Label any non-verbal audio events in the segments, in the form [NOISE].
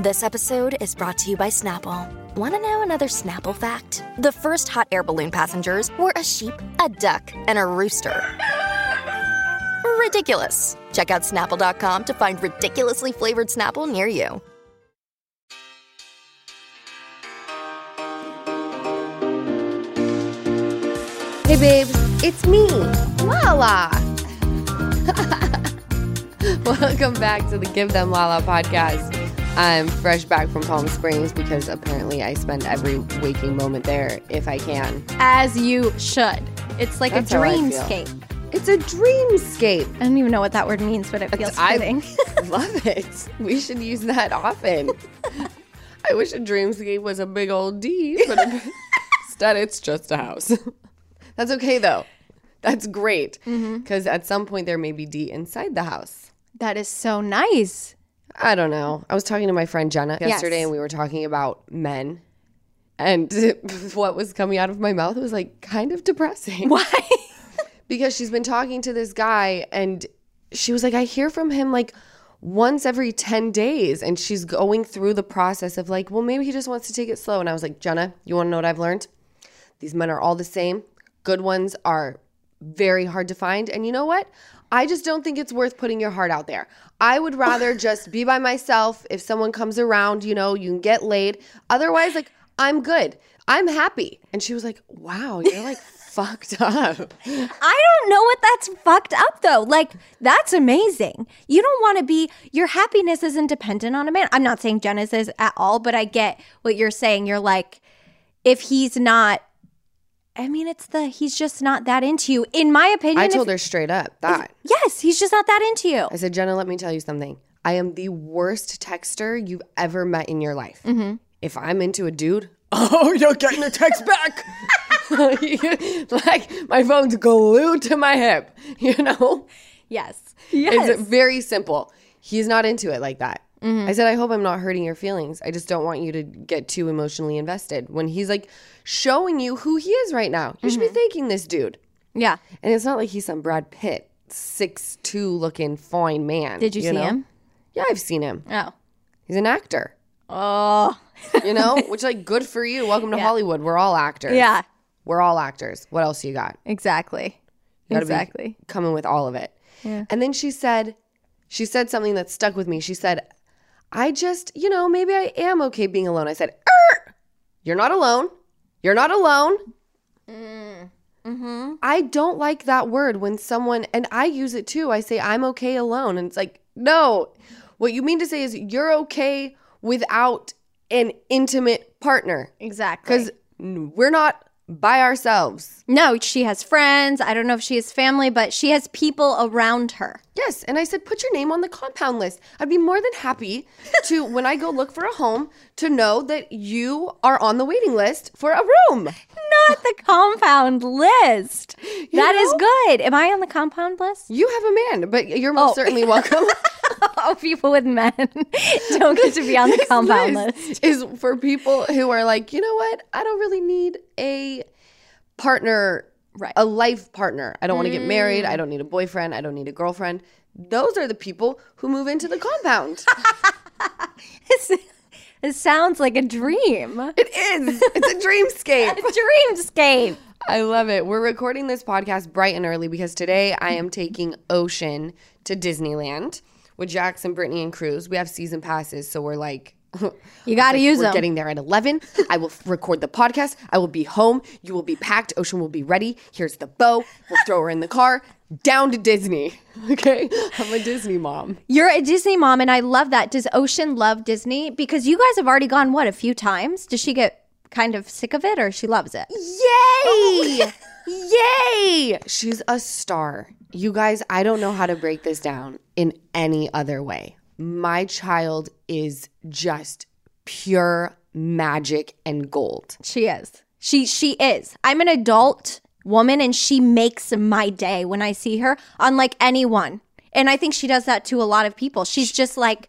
This episode is brought to you by Snapple. Want to know another Snapple fact? The first hot air balloon passengers were a sheep, a duck, and a rooster. Ridiculous. Check out snapple.com to find ridiculously flavored Snapple near you. Hey babes, it's me, Lala. [LAUGHS] Welcome back to the Give Them Lala podcast. I'm fresh back from Palm Springs because apparently I spend every waking moment there if I can. As you should. It's like That's a I dreamscape. It's a dreamscape. I don't even know what that word means, but it feels I fitting. [LAUGHS] love it. We should use that often. [LAUGHS] I wish a dreamscape was a big old D, but [LAUGHS] instead it's just a house. That's okay though. That's great Mm-hmm. because at some point there may be D inside the house. that is so nice. I don't know. I was talking to my friend Jenna yesterday Yes. and we were talking about men. And [LAUGHS] what was coming out of my mouth was like kind of depressing. Why? [LAUGHS] because she's been talking to this guy and she was like i hear from him like once every 10 days and she's going through the process of like well maybe he just wants to take it slow and i was like jenna you want to know what i've learned these men are all the same good ones are very hard to find and you know what i just don't think it's worth putting your heart out there i would rather [LAUGHS] just be by myself if someone comes around you know you can get laid otherwise like i'm good i'm happy and she was like wow you're like [LAUGHS] fucked up I don't know what that's fucked up though. Like, that's amazing. You don't want to be, your happiness isn't dependent on a man. I'm not saying Jenna's is at all, but I get what you're saying. You're like, if he's not, I mean, it's the, he's just not that into you. In my opinion, I if- told her straight up that. yes, he's just not that into you. I said, Jenna, let me tell you something. I am the worst texter you've ever met in your life. Mm-hmm. If I'm into a dude, [LAUGHS] oh, you're getting a text back. [LAUGHS] like my phone's glued to my hip, [LAUGHS] you know? Yes. It's very simple. He's not into it like that. Mm-hmm. I said, I hope I'm not hurting your feelings. I just don't want you to get too emotionally invested. When he's like showing you who he is right now, you should be Mm-hmm. thanking this dude. Yeah. And it's not like he's some Brad Pitt, six two looking fine man. Did you, see know? him? Yeah, I've seen him. Oh. He's an actor. Oh. [LAUGHS] You know, which like good for you. Welcome to Hollywood. We're all actors. Yeah. we're all actors. What else you got? Exactly. You gotta be Exactly. coming with all of it. Yeah. And then she said, she said something that stuck with me. She said, "I just, you know, maybe I am okay being alone." I said, er, "You're not alone. You're not alone." Mm-hmm. I don't like that word when someone, and I use it too. I say, I'm okay alone. And it's like, no, what you mean to say is you're okay without an intimate partner Exactly. because we're not by ourselves. No, she has friends. I don't know if she has family, but she has people around her. Yes. And I said, put your name on the compound list. I'd be more than happy to, [LAUGHS] when I go look for a home, to know that you are on the waiting list for a room. Not the compound list. That is know? good. Am I on the compound list? You have a man, but you're most Oh. certainly welcome. [LAUGHS] [LAUGHS] oh, people with men [LAUGHS] don't get to be on the compound list [LAUGHS] is for people who are like, you know what? I don't really need a partner, Right. a life partner. I don't want to get married. I mm. don't need a boyfriend. I don't need a girlfriend. Those are the people who move into the compound. It sounds like a dream. it is. It's a dreamscape. Dreamscape. I love it. We're recording this podcast bright and early because today I am taking Ocean to Disneyland with Jackson, Brittany, and Cruz. We have season passes, so we're like, [LAUGHS] You got to use We're them. getting there at 11. I will f- record the podcast. I will be home. You will be packed. Ocean will be ready. Here's the bow. We'll throw her in the car. Down to Disney. [LAUGHS] Okay? I'm a Disney mom. You're a Disney mom, and I love that. Does Ocean love Disney? Because you guys have already gone, what, a few times? Does she get kind of sick of it or she loves it? Yay! [LAUGHS] Yay! She's a star. You guys, I don't know how to break this down in any other way. my child is just pure magic and gold. She is. She she is. I'm an adult woman and she makes my day when I see her, unlike anyone. And I think she does that to a lot of people. She's just like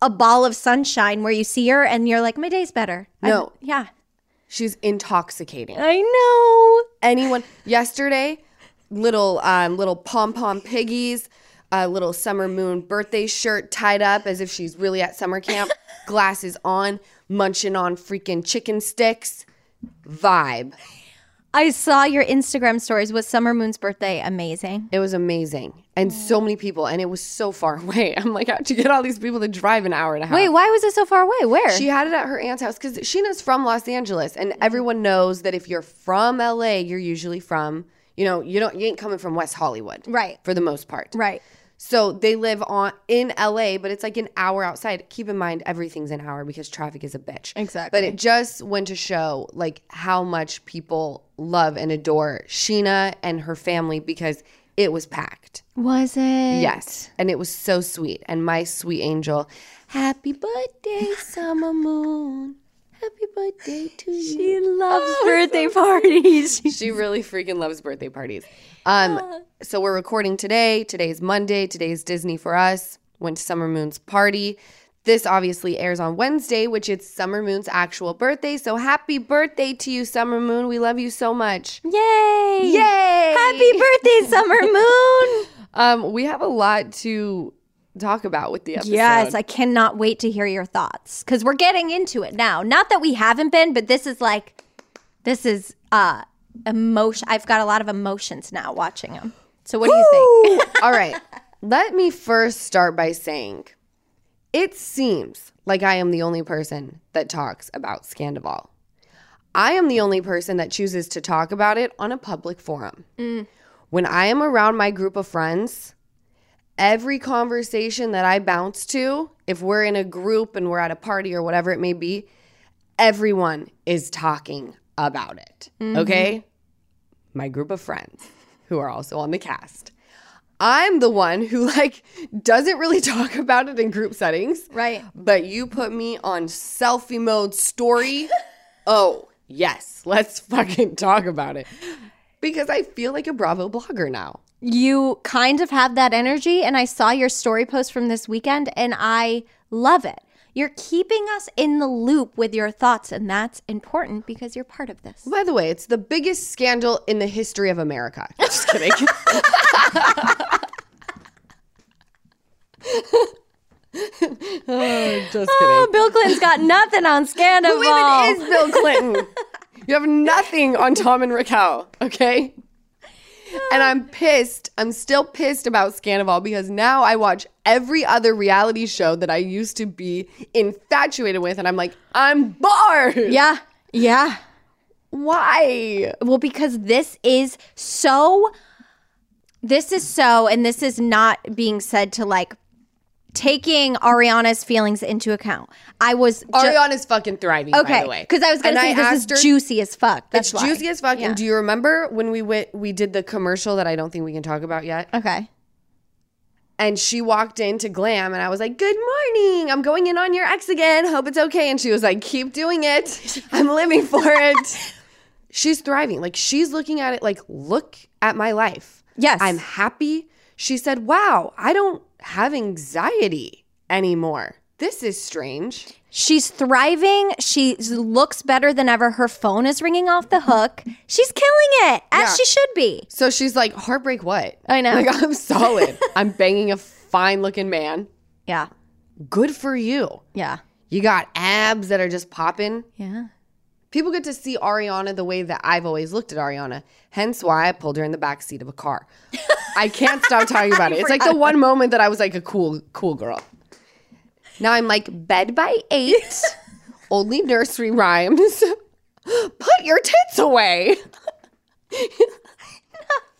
a ball of sunshine where you see her and you're like, my day's better. I'm- No. yeah. She's intoxicating. I know. Anyone yesterday, little um, little pom pom piggies, a little summer moon birthday shirt tied up as if she's really at summer camp, [LAUGHS] glasses on, munching on freaking chicken sticks. Vibe. I saw your Instagram stories with Summer Moon's birthday. Amazing. It was amazing. And so many people, and it was so far [LAUGHS] away. I'm like, how'd you get all these people to drive an hour and a half? Wait, why was it so far away? Where? She had it at her aunt's house because Scheana's from Los Angeles, and everyone knows that if you're from LA, you're usually from, you know, you don't, you ain't coming from West Hollywood, Right. For the most part, right. So they live on in LA, but it's like an hour outside. Keep in mind, everything's an hour because traffic is a bitch. Exactly. But it just went to show like how much people love and adore Scheana and her family because it was packed. Was it? Yes. And it was so sweet. And my sweet angel, happy birthday, summer moon. Happy birthday to you. She loves birthday parties. [LAUGHS] She really freaking loves birthday parties. Um, so we're recording today. Today's Monday. Today's Disney for us. Went to Summer Moon's party. This obviously airs on Wednesday, which is Summer Moon's actual birthday. So happy birthday to you, Summer Moon. We love you so much. Yay! Yay! Happy birthday, Summer [LAUGHS] Moon! Um, we have a lot to talk about with the episode. yes, I cannot wait to hear your thoughts because we're getting into it now. Not that we haven't been, but this is like, this is uh emotion. I've got a lot of emotions now watching them. So what do you think? [LAUGHS] All right. Let me first start by saying it seems like I am the only person that talks about Scandoval. I am the only person that chooses to talk about it on a public forum. When I am around my group of friends, every conversation that I bounce to, if we're in a group and we're at a party or whatever it may be, everyone is talking about it. Mm-hmm. Okay? My group of friends who are also on the cast. I'm the one who like doesn't really [LAUGHS] talk about it in group settings. Right. But you put me on selfie mode story. [LAUGHS] oh, yes. Let's fucking talk about it. Because I feel like a Bravo blogger now. you kind of have that energy, and I saw your story post from this weekend, and I love it. You're keeping us in the loop with your thoughts, and that's important because you're part of this. By the way, it's the biggest scandal in the history of America. [LAUGHS] Just kidding. [LAUGHS] [LAUGHS] oh, just oh, kidding. Oh, Bill Clinton's got nothing on Scandal. Who even is Bill Clinton? You have nothing on Tom and Raquel, okay? And I'm pissed. I'm still pissed about Scandoval because now I watch every other reality show that I used to be infatuated with, and I'm like, I'm bored. Yeah, yeah. Why? Well, because this is so, this is so, and this is not being said to like taking Ariana's feelings into account. I was ju- Ariana's fucking thriving, by okay the way. because I was gonna And say this is her- juicy as fuck. That's It's why. juicy as fuck. Yeah. And do you remember when we went? We did the commercial that I don't think we can talk about yet. Okay. And she walked into Glam, and I was like, "Good morning. I'm going in on your ex again. Hope it's okay." And she was like, "Keep doing it. [LAUGHS] I'm living for it." she's thriving. Like she's looking at it like, "Look at my life. Yes. I'm happy." She said, "Wow, I don't have anxiety anymore. This is strange." She's thriving. She looks better than ever. Her phone is ringing off the hook. She's killing it, as Yeah. she should be. So she's like, "Heartbreak what?" I know. Like I'm solid. [LAUGHS] I'm banging a fine-looking man. Yeah. Good for you. Yeah. You got abs that are just popping. Yeah. People get to see Ariana the way that I've always looked at Ariana. Hence why I pulled her in the back seat of a car. I can't stop [LAUGHS] talking about it. It's like the one moment that I was like a cool, cool girl. Now I'm like bed by eight, [LAUGHS] only nursery rhymes. [LAUGHS] Put your tits away.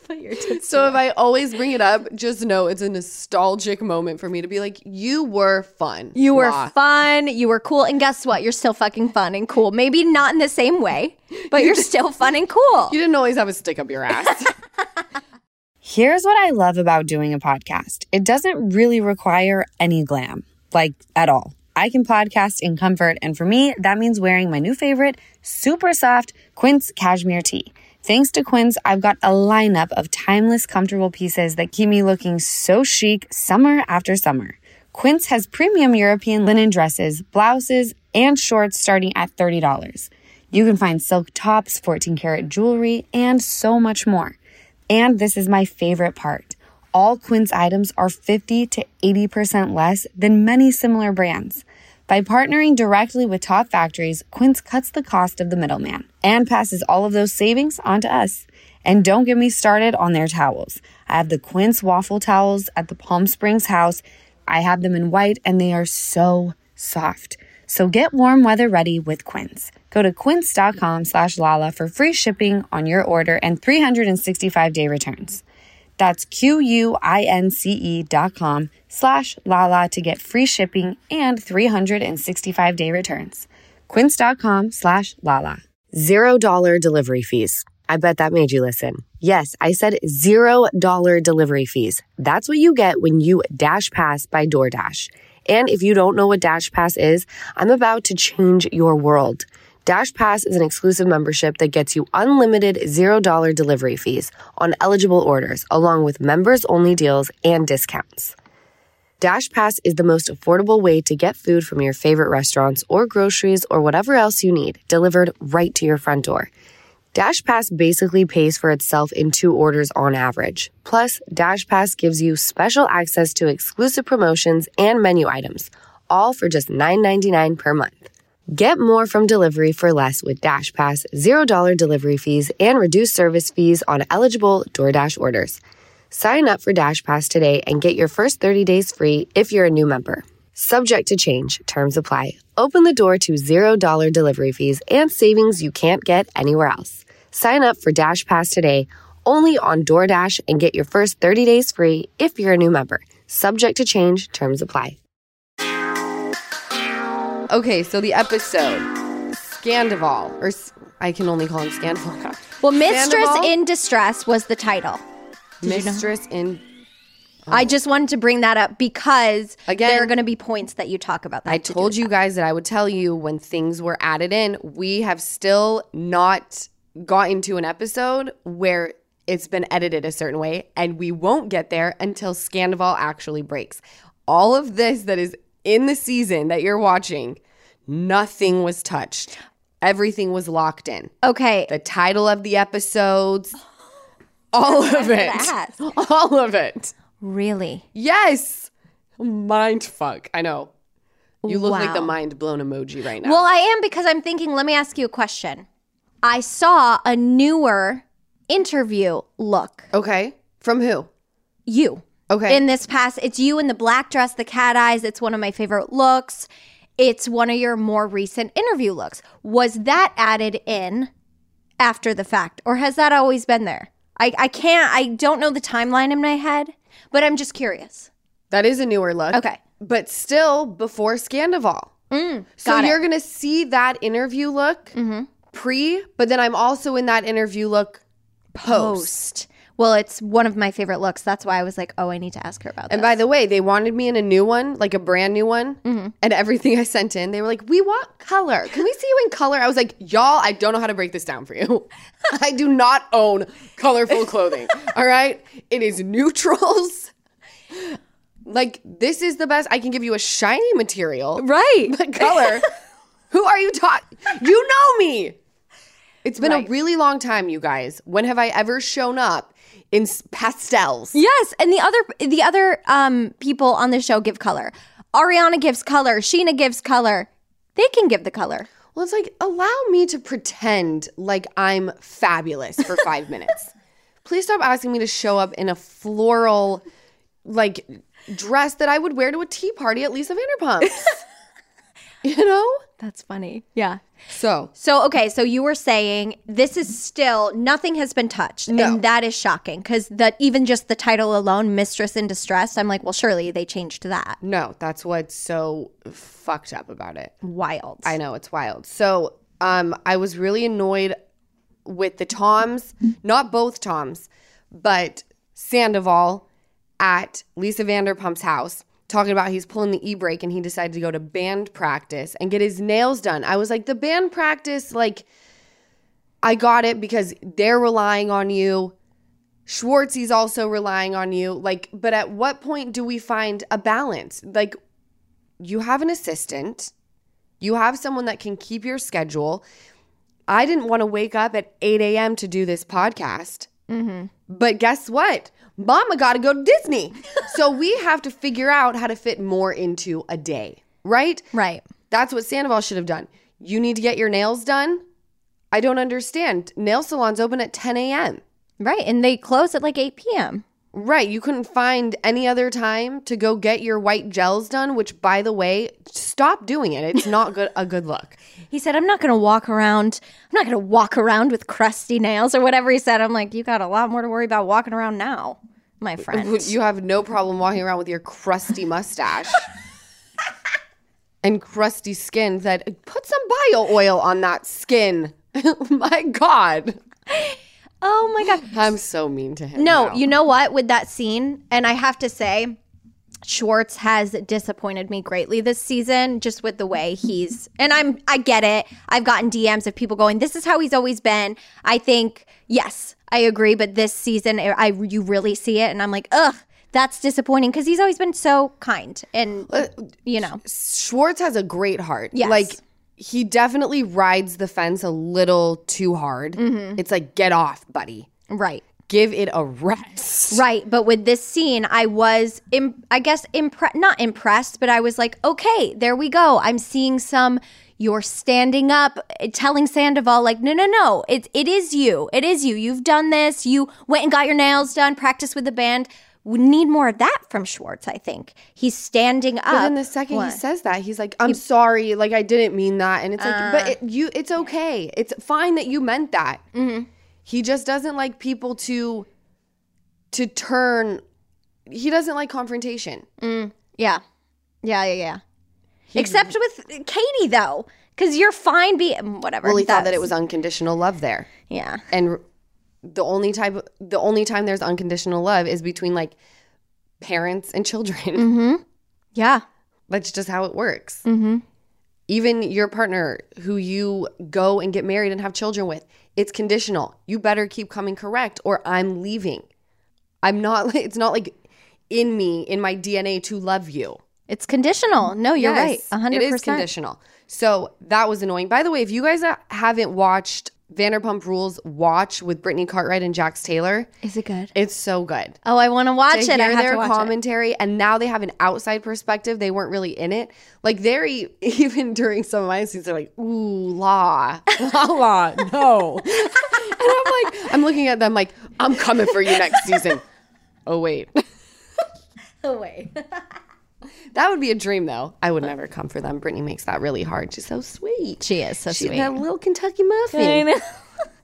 Put your tits. So if I always bring it up, just know it's a nostalgic moment for me to be like, you were fun. You were Blah. fun. You were cool. And guess what? You're still fucking fun and cool. Maybe not in the same way, but you're still fun and cool. [LAUGHS] You didn't always have a stick up your ass. [LAUGHS] Here's what I love about doing a podcast it doesn't really require any glam. like at all. I can podcast in comfort, and for me, that means wearing my new favorite, super soft Quince cashmere tee. Thanks to Quince, I've got a lineup of timeless, comfortable pieces that keep me looking so chic summer after summer. Quince has premium European linen dresses, blouses, and shorts starting at $30. You can find silk tops, 14 karat jewelry, and so much more. And this is my favorite part. All Quince items are 50 to 80% less than many similar brands. By partnering directly with top factories, Quince cuts the cost of the middleman and passes all of those savings on to us. And don't get me started on their towels. I have the Quince waffle towels at the Palm Springs house. I have them in white and they are so soft. So get warm weather ready with Quince. Go to quince.com slash Lala for free shipping on your order and 365 day returns. That's Q-U-I-N-C-E dot com slash Lala to get free shipping and 365 day returns. Quince dot com slash Lala. Zero dollar delivery fees. I bet that made you listen. Yes, I said zero dollar delivery fees. That's what you get when you Dash Pass by DoorDash. And if you don't know what Dash Pass is, I'm about to change your world. Dash Pass is an exclusive membership that gets you unlimited $0 delivery fees on eligible orders, along with members only deals and discounts. Dash Pass is the most affordable way to get food from your favorite restaurants or groceries or whatever else you need delivered right to your front door. Dash Pass basically pays for itself in two orders on average. Plus, Dash Pass gives you special access to exclusive promotions and menu items, all for just $9.99 per month. Get more from delivery for less with Dash Pass, $0 delivery fees, and reduced service fees on eligible DoorDash orders. Sign up for Dash Pass today and get your first 30 days free if you're a new member. Subject to change, terms apply. Open the door to $0 delivery fees and savings you can't get anywhere else. Sign up for Dash Pass today only on DoorDash and get your first 30 days free if you're a new member. Subject to change, terms apply. Okay, so the episode Scandoval, or S- I can only call him Scandoval. now. [LAUGHS] Well, Mistress Sandoval? in Distress was the title. Mistress in. I oh. just wanted to bring that up because Again- there are going to be points that you talk about that. I have to do told with you that. guys that I would tell you when things were added in. We have still not gotten to an episode where it's been edited a certain way, and we won't get there until Scandoval actually breaks. All of this that is in the season that you're watching, nothing was touched. Everything was locked in. Okay. The title of the episodes, [GASPS] all of it. [LAUGHS] All of it. Really? Yes. Mind fuck. I know. You look like the mind blown emoji right now. Well, I am because I'm thinking, let me ask you a question. I saw a newer interview look. okay. From who? You. Okay. In this past, it's you in the black dress, the cat eyes. It's one of my favorite looks. It's one of your more recent interview looks. Was that added in after the fact, or has that always been there? I, I can't, I don't know the timeline in my head, but I'm just curious. that is a newer look. Okay. But still before Scandoval. so got. Mm-hmm. you're going to see that interview look pre, but then I'm also in that interview look post. Post. Well, it's one of my favorite looks. That's why I was like, oh, I need to ask her about And by the way, they wanted me in a new one, like a brand new one. Mm-hmm. And everything I sent in, they were like, we want color. Can we see you in color? I was like, y'all, I don't know how to break this down for you. [LAUGHS] I do not own colorful clothing. [LAUGHS] all right. It is neutrals. Like, this is the best. I can give you a shiny material. right. But color. [LAUGHS] Who are you talking? You know me. It's been Right. a really long time, you guys. When have I ever shown up in pastels? Yes, and the other the other um people on the show give color. Ariana gives color. Scheana gives color. They can give the color. Well, it's like, allow me to pretend like I'm fabulous for five [LAUGHS] minutes. Please stop asking me to show up in a floral, like, dress that I would wear to a tea party at Lisa Vanderpump's. [LAUGHS] you know? That's funny. Yeah. So, So okay, so you were saying this is still nothing has been touched, No. and that is shocking because that even just the title alone, "Mistress in Distress," I'm like, well, surely they changed that. no, that's what's so fucked up about it. Wild. I know it's wild. So, um, I was really annoyed with the Toms, not both Toms, but Sandoval at Lisa Vanderpump's house talking about he's pulling the e-brake and he decided to go to band practice and get his nails done. I was like, the band practice, like, I got it because they're relying on you. Schwartzy's also relying on you. Like, but at what point do we find a balance? Like, you have an assistant, you have someone that can keep your schedule. I didn't want to wake up at 8 a.m. to do this podcast. Mm-hmm. But guess what? Mama got to go to Disney. so [LAUGHS] we have to figure out how to fit more into a day, right? Right. That's what Sandoval should have done. You need to get your nails done. I don't understand. Nail salons open at 10 a.m. Right. And they close at like 8 p.m. Right. You couldn't find any other time to go get your white gels done, which by the way, stop doing it. It's not good a good look. [LAUGHS] He said, I'm not going to walk around. I'm not to walk around with crusty nails or whatever he said. I'm like, you got a lot more to worry about walking around now, my friend. You have no problem walking around with your crusty mustache. [LAUGHS] and crusty skin that put some bio oil on that skin. [LAUGHS] my god. Oh my God. [LAUGHS] I'm so mean to him. No, now. you know what? With that scene, and I have to say, Schwartz has disappointed me greatly this season, just with the way he's. And I'm, I get it. I've gotten DMs of people going, "This is how he's always been." I think, yes, I agree. But this season, I you really see it, and I'm like, ugh, that's disappointing because he's always been so kind, and uh, you know, Schwartz has a great heart. Yes. Like he definitely rides the fence a little too hard. Mm-hmm. It's like get off, buddy. right. Give it a rest. Right, but with this scene, I was, Im- I guess, impre- not impressed, but I was like, okay, there we go. I'm seeing some. You're standing up, telling Sandoval, like, no, no, no, it it is you, it is you. You've done this. You went and got your nails done, practiced with the band. We need more of that from Schwartz. I think he's standing up. But then the second What? he says that, he's like, "I'm sorry, like I didn't mean that," and it's like, Uh. "But it, you, it's okay. It's fine that you meant that." Mm-hmm. He just doesn't like people to to turn. He doesn't like confrontation. yeah, yeah, yeah, yeah. Except with Katie though, because you're fine. Be whatever. Well, he thought that it was unconditional love there, yeah. and the only type, the only time there's unconditional love is between like parents and children. Mm-hmm. Yeah. That's just how it works. Mm-hmm. Even your partner who you go and get married and have children with, it's conditional. You better keep coming correct or I'm leaving. I'm not, [LAUGHS] it's not like in me, in my DNA to love you. It's conditional. No, you're right. Yes, A hundred It is conditional. So that was annoying. By the way, if you guys uh, haven't watched Vanderpump Rules, watch with Brittany Cartwright and Jax Taylor. Is it good? It's so good. Oh, I want to watch to it. I have their to watch it. commentary, and now they have an outside perspective. They weren't really in it. Like they're [LAUGHS] e- even during some of my scenes, they're like, "Ooh, la, [LAUGHS] la, la, no," [LAUGHS] and I'm like, I'm looking at them like, "I'm coming for you next season." oh wait, Oh wait. That would be a dream though. I would never come for them. Brittany makes that really hard. She's so sweet. She is so She's sweet. that little Kentucky muffin. [LAUGHS]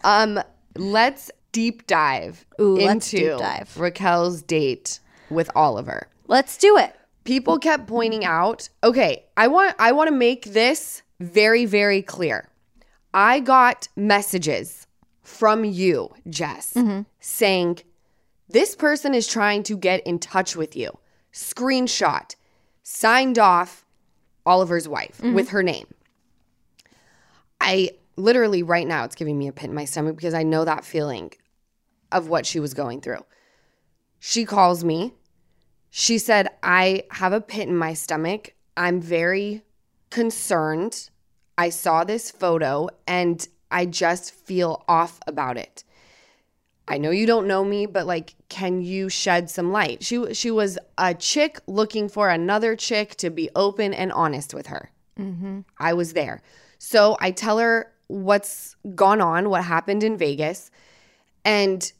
Um, let's deep dive Ooh, into let's deep dive. Raquel's date with Oliver. Let's do it. people kept pointing out okay i want i want to make this very very clear i got messages from you jess saying this person is trying to get in touch with you screenshot signed off oliver's wife mm-hmm. with her name i literally right now it's giving me a pit in my stomach because i know that feeling of what she was going through she calls me she said, I have a pit in my stomach. I'm very concerned. I saw this photo and I just feel off about it. I know you don't know me, but like, can you shed some light? She she was a chick looking for another chick to be open and honest with her. Mm-hmm. I was there, so I tell her what's gone on, what happened in Vegas, and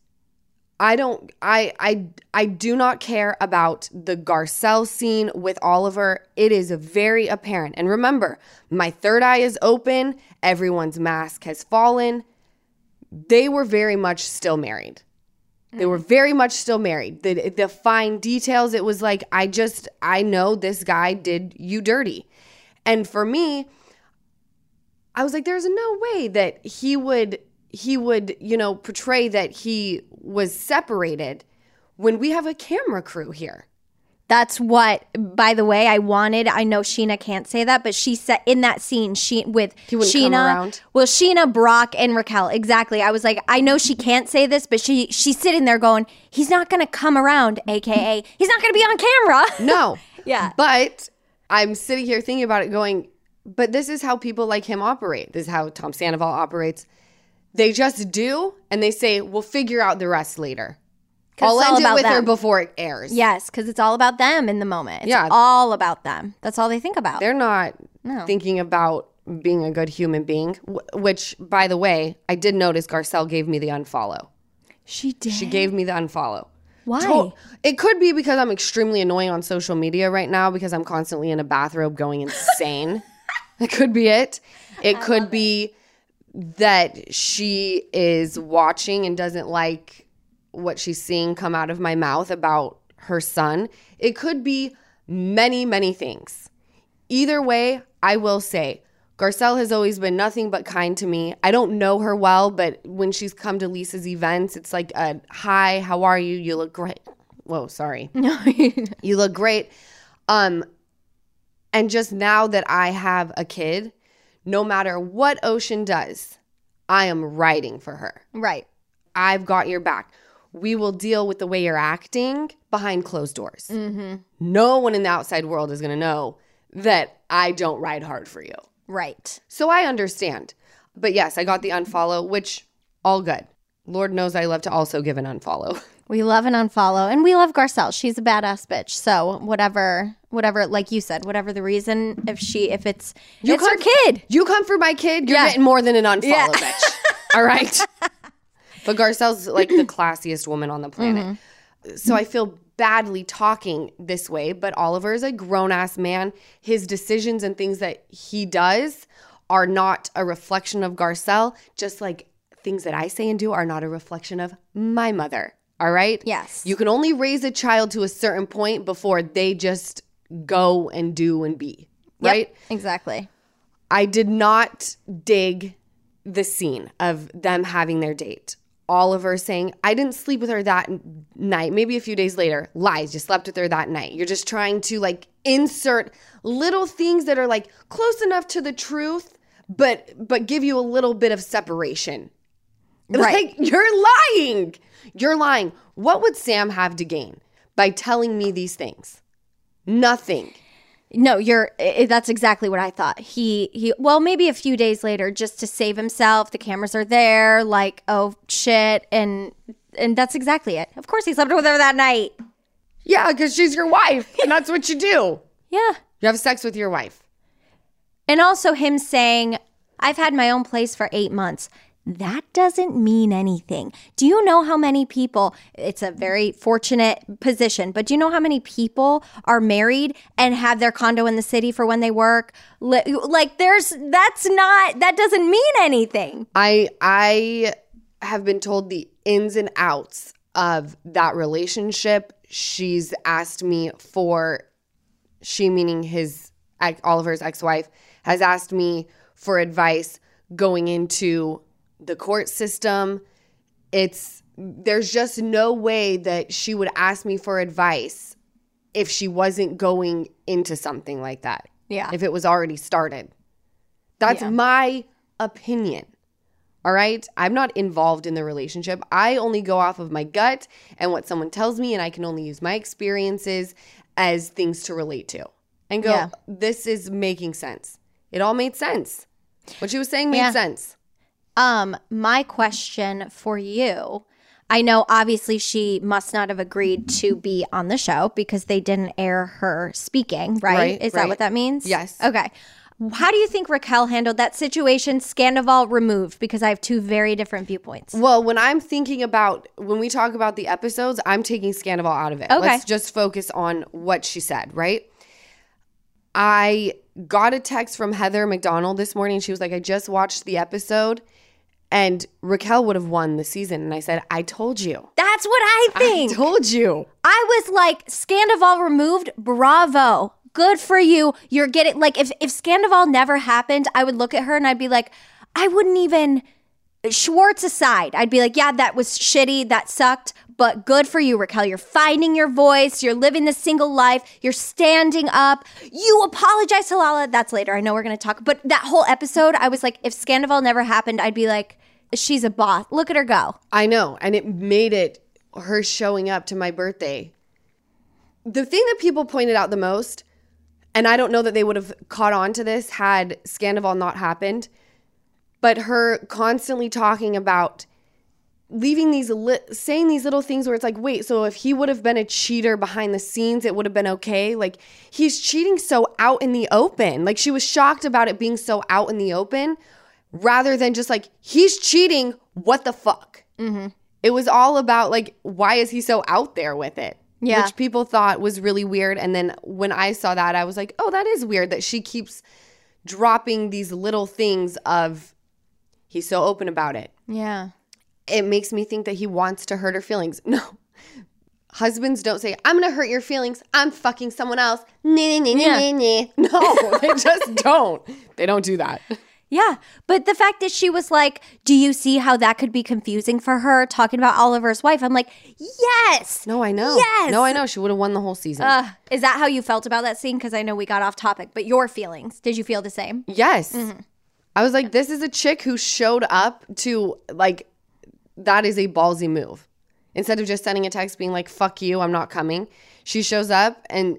I don't I I I do not care about the Garcelle scene with Oliver. It is very apparent. And remember, my third eye is open, everyone's mask has fallen. They were very much still married. They were mm. very much still married. The the fine details it was like I just I know this guy did you dirty. And for me, I was like there's no way that he would he would, you know, portray that he was separated when we have a camera crew here. That's what, by the way, I wanted. I know Scheana can't say that, but she said in that scene, she with He wouldn't come Scheana, well, Scheana, Brock, and Raquel. Exactly. I was like, I know she can't say this, but she she's sitting there going, he's not going to come around, aka he's not going to be on camera. [LAUGHS] No. Yeah. But I'm sitting here thinking about it going, but this is how people like him operate. This is how Tom Sandoval operates. They just do and they say, we'll figure out the rest later. I'll end it with her before it airs. Yes, because it's all about them in the moment. It's Yeah. all about them. That's all they think about. They're not thinking about being a good human being, which, by the way, I did notice Garcelle gave me the unfollow. she did. She gave me the unfollow. Why? To- It could be because I'm extremely annoying on social media right now because I'm constantly in a bathrobe going insane. [LAUGHS] it could be it. It could be that she is watching and doesn't like what she's seeing come out of my mouth about her son. It could be many, many things. Either way, I will say Garcelle has always been nothing but kind to me. I don't know her well, but when she's come to Lisa's events, it's like a hi, how are you? You look great. Whoa, sorry. [LAUGHS] you look great. Um and just now that I have a kid, no matter what Ocean does, I am writing for her. right. I've got your back. We will deal with the way you're acting behind closed doors. Mm-hmm. No one in the outside world is going to know that I don't ride hard for you. Right. So I understand. But yes, I got the unfollow, which all good. Lord knows I love to also give an unfollow. [LAUGHS] We love an unfollow, and we love Garcelle. She's a badass bitch. So whatever, whatever, like you said, whatever the reason, if she, if it's, you it's her kid. You come for my kid, you're Yeah. getting more than an unfollow, Yeah. bitch. All right. [LAUGHS] but Garcelle's like the [CLEARS THROAT] classiest woman on the planet. Mm-hmm. So I feel badly talking this way, but Oliver is a grown ass man. His decisions and things that he does are not a reflection of Garcelle, just like things that I say and do are not a reflection of my mother. All right? Yes. You can only raise a child to a certain point before they just go and do and be. Yep, Right? exactly. I did not dig the scene of them having their date. Oliver saying, I didn't sleep with her that night. Maybe a few days later. Lies, you slept with her that night. You're just trying to like insert little things that are like close enough to the truth, but but give you a little bit of separation. [LAUGHS] Right. Like you're lying. You're lying. What would Sam have to gain by telling me these things? Nothing. No, you're. that's exactly what I thought. He he. Well, maybe a few days later, just to save himself. The cameras are there. Like, oh shit, and and that's exactly it. Of course, he slept with her that night. Yeah, because she's your wife, and that's what you do. Yeah, You have sex with your wife. and also him saying, "I've had my own place for eight months." That doesn't mean anything. Do you know how many people? It's a very fortunate position, but do you know how many people are married and have their condo in the city for when they work? Like, there's that's not that doesn't mean anything. I I have been told the ins and outs of that relationship. She's asked me for she meaning his Oliver's ex-wife has asked me for advice going into the court system. It's there's just no way that she would ask me for advice if she wasn't going into something like that. Yeah. If it was already started. That's my opinion. All right. I'm not involved in the relationship. I only go off of my gut and what someone tells me, and I can only use my experiences as things to relate to and go, Yeah. this is making sense. It all made sense. What she was saying made Yeah. sense. Um, my question for you. I know obviously she must not have agreed to be on the show because they didn't air her speaking, right? Right, Is that what that means? Yes. Okay. How do you think Raquel handled that situation? Scandoval removed because I have two very different viewpoints. Well, when I'm thinking about when we talk about the episodes, I'm taking Scandoval out of it. Okay. Let's just focus on what she said, right? I got a text from Heather McDonald this morning. She was like, I just watched the episode and Raquel would have won the season. And I said, I told you. That's what I think. I told you. I was like, Scandoval removed, bravo. Good for you. You're getting like if if Scandoval never happened, I would look at her and I'd be like, I wouldn't even Schwartz aside, I'd be like, yeah, that was shitty. That sucked. But good for you, Raquel. You're finding your voice. You're living the single life. You're standing up. You apologize to Lala. That's later. I know we're going to talk. But that whole episode, I was like, if Scandoval never happened, I'd be like, she's a boss. Look at her go. I know. And it made it her showing up to my birthday. The thing that people pointed out the most, and I don't know that they would have caught on to this had Scandoval not happened, but her constantly talking about leaving these li- saying these little things where it's like wait so if he would have been a cheater behind the scenes it would have been okay like he's cheating so out in the open like she was shocked about it being so out in the open rather than just like he's cheating what the fuck mm-hmm. it was all about like why is he so out there with it Yeah. which people thought was really weird and then when i saw that i was like oh that is weird that she keeps dropping these little things of he's so open about it Yeah. it makes me think that he wants to hurt her feelings. [LAUGHS] No. Husbands don't say, I'm gonna hurt your feelings. I'm fucking someone else. Nah, nah, nah, Yeah. nah, nah. [LAUGHS] No, they just don't. They don't do that. Yeah. But the fact that she was like, Do you see how that could be confusing for her talking about Oliver's wife? I'm like, Yes. No, I know. Yes. No, I know. She would have won the whole season. Uh, is that how you felt about that scene? Because I know we got off topic, but your feelings, did you feel the same? yes. I was like, this is a chick who showed up to, like, that is a ballsy move. Instead of just sending a text being like, fuck you, I'm not coming, she shows up and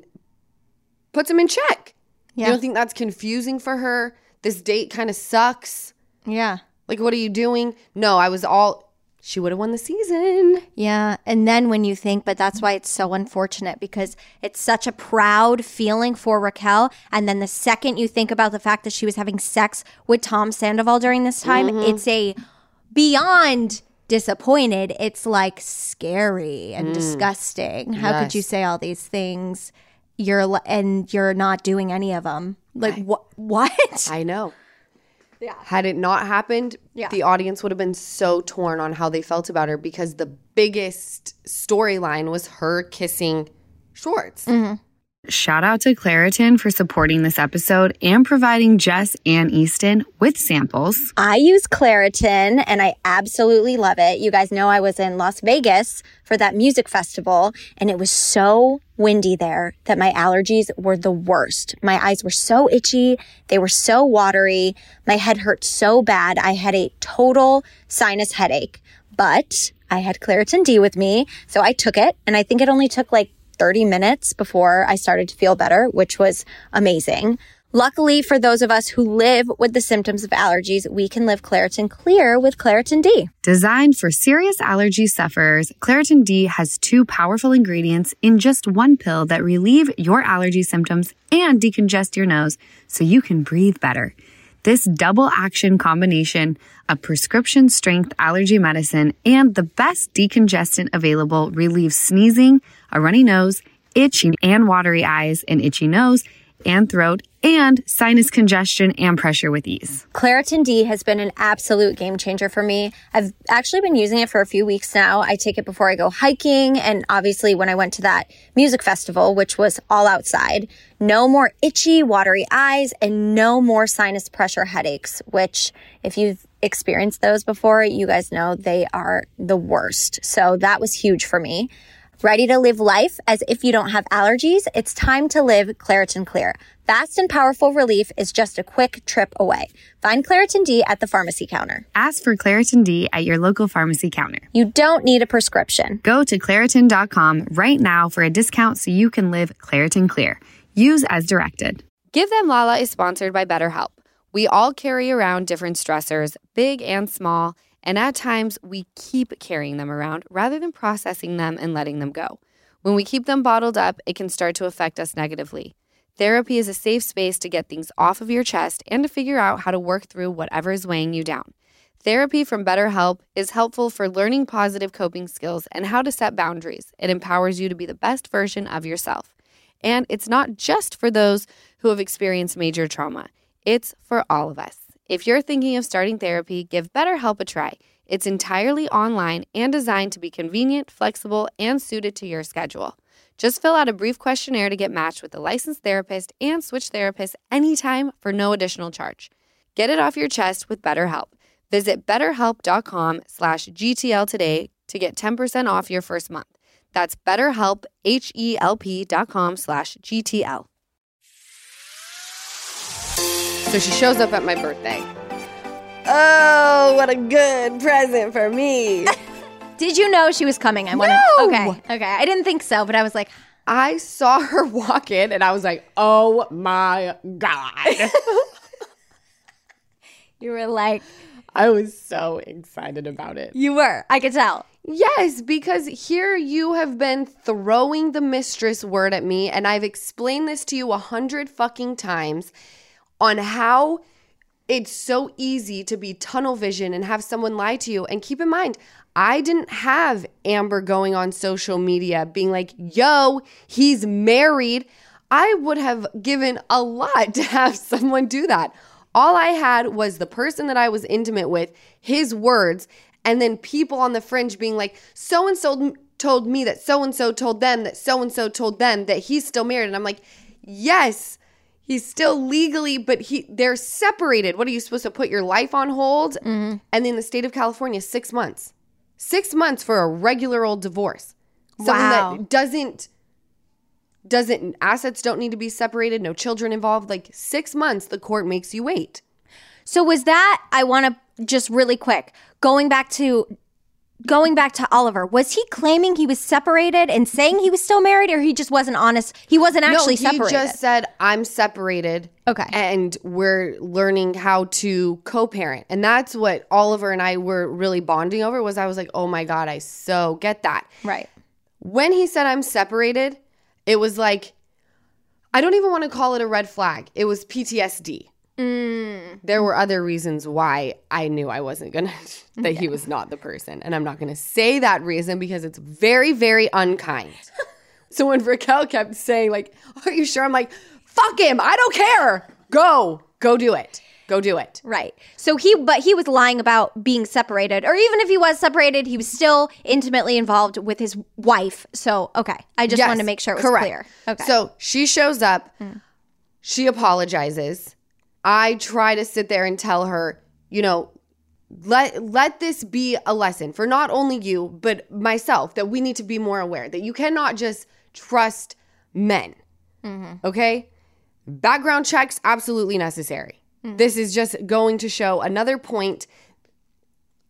puts him in check. Yeah. You don't think that's confusing for her? This date kind of sucks. Yeah. Like, what are you doing? No, I was all, she would have won the season. Yeah. And then when you think, but that's why it's so unfortunate because it's such a proud feeling for Raquel. And then the second you think about the fact that she was having sex with Tom Sandoval during this time, mm-hmm. it's a beyond disappointed. It's like scary and mm. disgusting. How could you say all these things? You're and you're not doing any of them. Like what? What? I know. Yeah. Had it not happened, Yeah. the audience would have been so torn on how they felt about her because the biggest storyline was her kissing Schwartz. Mm-hmm. Shout out to Claritin for supporting this episode and providing Jess and Easton with samples. I use Claritin and I absolutely love it. You guys know I was in Las Vegas for that music festival and it was so windy there that my allergies were the worst. My eyes were so itchy. They were so watery. My head hurt so bad. I had a total sinus headache, but I had Claritin D with me. So I took it and I think it only took like 30 minutes before I started to feel better, which was amazing. Luckily, for those of us who live with the symptoms of allergies, we can live Claritin Clear with Claritin D. Designed for serious allergy sufferers, Claritin D has two powerful ingredients in just one pill that relieve your allergy symptoms and decongest your nose so you can breathe better. This double action combination of prescription strength allergy medicine and the best decongestant available relieves sneezing, a runny nose, itchy and watery eyes, an itchy nose and throat, and sinus congestion and pressure with ease. Claritin D has been an absolute game changer for me. I've actually been using it for a few weeks now. I take it before I go hiking and obviously when I went to that music festival, which was all outside. No more itchy, watery eyes and no more sinus pressure headaches, which if you've experienced those before, you guys know they are the worst. So that was huge for me. Ready to live life as if you don't have allergies? It's time to live Claritin Clear. Fast and powerful relief is just a quick trip away. Find Claritin D at the pharmacy counter. Ask for Claritin D at your local pharmacy counter. You don't need a prescription. Go to Claritin.com right now for a discount so you can live Claritin Clear. Use as directed. Give Them Lala is sponsored by BetterHelp. We all carry around different stressors, big and small, and at times we keep carrying them around rather than processing them and letting them go. When we keep them bottled up, it can start to affect us negatively. Therapy is a safe space to get things off of your chest and to figure out how to work through whatever is weighing you down. Therapy from BetterHelp is helpful for learning positive coping skills and how to set boundaries. It empowers you to be the best version of yourself. And it's not just for those who have experienced major trauma, it's for all of us. If you're thinking of starting therapy, give BetterHelp a try. It's entirely online and designed to be convenient, flexible, and suited to your schedule. Just fill out a brief questionnaire to get matched with a licensed therapist and switch therapists anytime for no additional charge. Get it off your chest with BetterHelp. Visit betterhelp.com slash GTL today to get 10% off your first month. That's betterhelp, H-E-L-P dot com slash GTL. So she shows up at my birthday. Oh, what a good present for me. [LAUGHS] Did you know she was coming? I wanted. No! Okay. Okay. I didn't think so, but I was like, I saw her [LAUGHS] walk in and I was like, oh my God. [LAUGHS] you were like, I was so excited about it. you were. I could tell. Yes, because here you have been throwing the mistress word at me, and I've explained this to you a hundred fucking times on how it's so easy to be tunnel vision and have someone lie to you. And keep in mind, I didn't have Amber going on social media being like, yo, he's married. I would have given a lot to have [LAUGHS] someone do that. All I had was the person that I was intimate with, his words, and then people on the fringe being like, so and so told me that so and so told them that so and so told them that he's still married. And I'm like, yes, he's still legally, but he they're separated. What are you supposed to put your life on hold? Mm-hmm. And in the state of California, six months. Six months for a regular old divorce. Something Wow. that doesn't doesn't assets don't need to be separated, no children involved. Like six months, the court makes you wait. So was that? I want to just really quick going back to going back to Oliver. Was he claiming he was separated and saying he was still married, or he just wasn't honest? He wasn't actually separated. no, he separated. just said I'm separated. Okay. and we're learning how to co-parent, and that's what Oliver and I were really bonding over. Was I was like, oh my god, I so get that. right. When he said I'm separated, it was like I don't even want to call it a red flag. It was PTSD. Mm. There were other reasons why I knew I wasn't gonna [LAUGHS] that he was not the person, and I'm not gonna say that reason because it's very, very unkind. [LAUGHS] so when Raquel kept saying like, "Are you sure?" I'm like, "Fuck him! I don't care. Go, go do it. Go do it." Right. So he, but he was lying about being separated, or even if he was separated, he was still intimately involved with his wife. So, okay. I just Yes, wanted to make sure it was correct. clear. Okay. So she shows up. Mm. She apologizes. I try to sit there and tell her, you know, let let this be a lesson for not only you but myself that we need to be more aware that you cannot just trust men. Mm-hmm. Okay? Background checks absolutely necessary. Mm-hmm. This is just going to show another point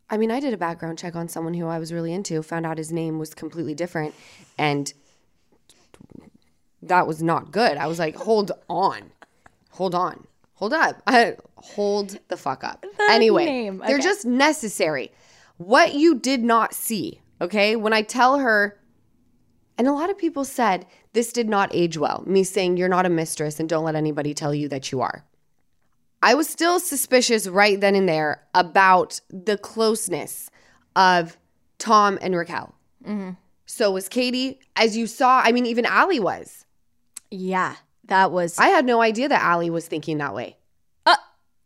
I mean, I did a background check on someone who I was really into, found out his name was completely different and that was not good. I was like, hold on, hold on, hold up, [LAUGHS] I, hold the fuck up. [LAUGHS] anyway, name, they're just necessary. What you did not see, okay? When I tell her, and a lot of people said this did not age well, me saying you're not a mistress and don't let anybody tell you that you are. I was still suspicious right then and there about the closeness of Tom and Raquel. Mm-hmm. So was Katie. As you saw, I mean, even Allie was. yeah, that was. I had no idea that Allie was thinking that way. Uh,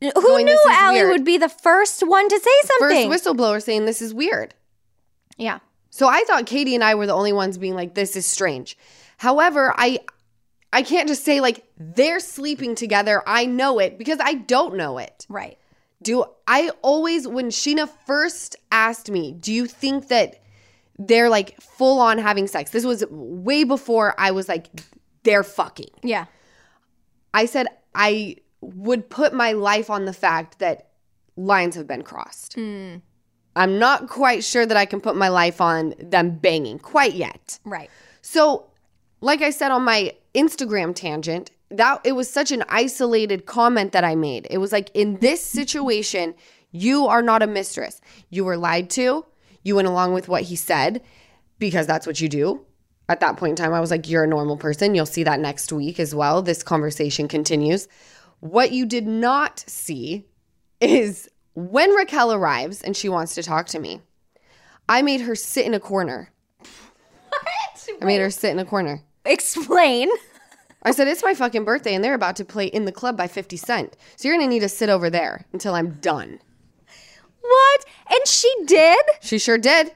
who going, knew "This is Allie weird." would be the first one to say something? First whistleblower saying this is weird. yeah. So I thought Katie and I were the only ones being like, this is strange. However, I I can't just say like they're sleeping together. I know it because I don't know it. Right. Do I always when Scheana first asked me, do you think that they're like full on having sex? This was way before I was like they're fucking. Yeah. I said I would put my life on the fact that lines have been crossed. Hmm. I'm not quite sure that I can put my life on them banging quite yet. Right. So, like I said on my Instagram tangent, that it was such an isolated comment that I made. It was like in this situation, you are not a mistress. You were lied to. You went along with what he said because that's what you do. At that point in time, I was like, you're a normal person. You'll see that next week as well. This conversation continues. What you did not see is when Raquel arrives and she wants to talk to me, I made her sit in a corner. What? I made her sit in a corner. Explain. I said, It's my fucking birthday, and they're about to play In the Club by 50 Cent. So you're gonna need to sit over there until I'm done. What? And she did? She sure did.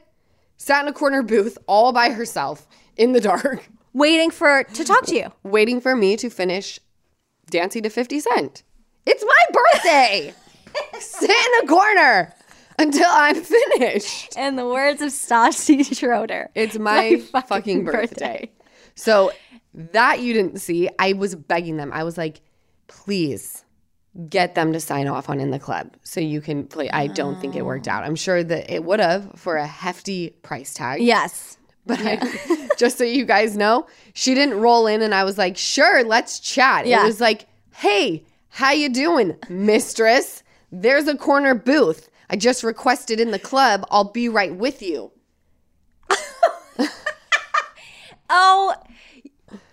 Sat in a corner booth all by herself in the dark, [LAUGHS] Waiting for to talk to you. waiting for me to finish dancing to 50 Cent. It's my birthday! [LAUGHS] sit in the corner. until I'm finished. In the words of Stassi Schroeder, It's my, fucking, birthday. So that you didn't see, I was begging them. I was like, please get them to sign off on in the club so you can play. I don't think it worked out. I'm sure that it would have for a hefty price tag. Yes. But I, [LAUGHS] just so you guys know, she didn't roll in and I was like, sure, let's chat. Yeah. It was like, hey, how you doing, mistress? There's a corner booth. I just requested in the club. I'll be right with you. [LAUGHS] Oh,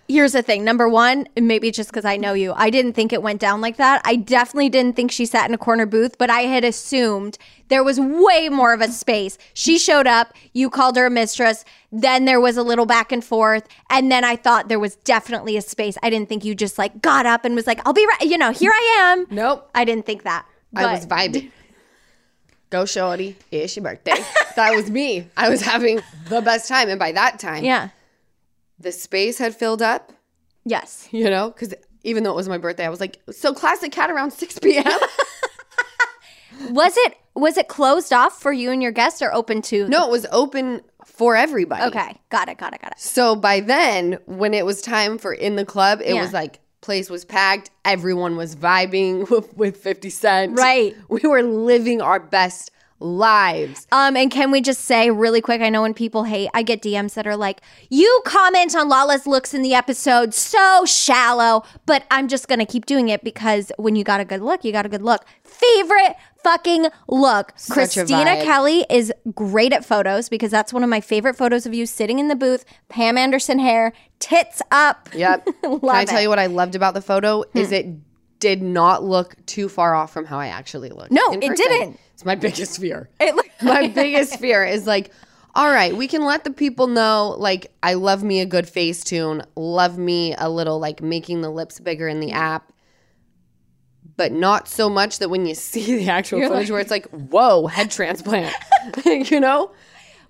here's the thing. Number one, maybe just because I know you, I didn't think it went down like that. I definitely didn't think she sat in a corner booth, but I had assumed there was way more of a space. She showed up, you called her a mistress, then there was a little back and forth, and then I thought there was definitely a space. I didn't think you just like got up and was like, I'll be right, you know, here I am. Nope. I didn't think that. I was vibing. Go, shorty. It's your birthday. that was me. I was having the best time. And by that time, Yeah. The space had filled up, Yes. [LAUGHS] you know, because even though it was my birthday, I was like, so classic cat around 6 p.m. [LAUGHS] Was it was it closed off for you and your guests or open to no, it was open for everybody. Okay. Got it, got it, got it. So by then, when it was time for in the club, it Yeah. was like place was packed. Everyone was vibing with, [LAUGHS] with 50 Cent. Right. We were living our best lives. Um, and can we just say really quick? I know when people hate, I get DMs that are like, "You comment on Lala's looks in the episode so shallow," but I'm just gonna keep doing it because when you got a good look, you got a good look. Favorite fucking look. Such Christina. Kelly is great at photos because that's one of my favorite photos of you sitting in the booth, Pam Anderson hair, tits up. Yep. [LAUGHS] Can I tell it. Hmm. you what I loved about the photo is it did not look too far off from how I actually looked. No, it didn't. It's my biggest fear. [LAUGHS] It looked- my biggest fear is like, all right, we can let the people know, like, I love me a good face tune, love me a little, like, making the lips bigger in the app, but not so much that when you [LAUGHS] see the actual footage where it's like, whoa, head transplant, [LAUGHS] you know?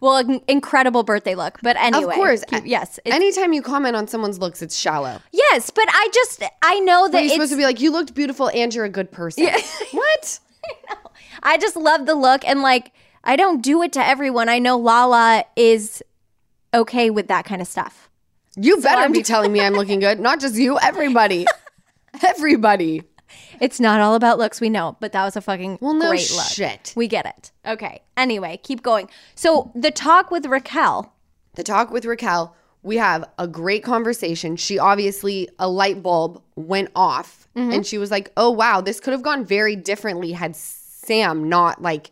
Well, in- incredible birthday look. But anyway, of course. keep- yes, Anytime you comment on someone's looks, it's shallow. yes. But I just I know that you're supposed to be like, you looked beautiful and you're a good person. Yeah. [LAUGHS] what? [LAUGHS] I just love the look and like I don't do it to everyone. I know Lala is okay with that kind of stuff. You better be telling me I'm looking good. Not just you, everybody. [LAUGHS] everybody. It's not all about looks, we know, but that was a fucking Well, no great look. shit. We get it. Okay. Anyway, keep going. So the talk with Raquel. The talk with Raquel, we have a great conversation. She obviously, a light bulb went off mm-hmm. and she was like, oh, wow, this could have gone very differently had Sam not like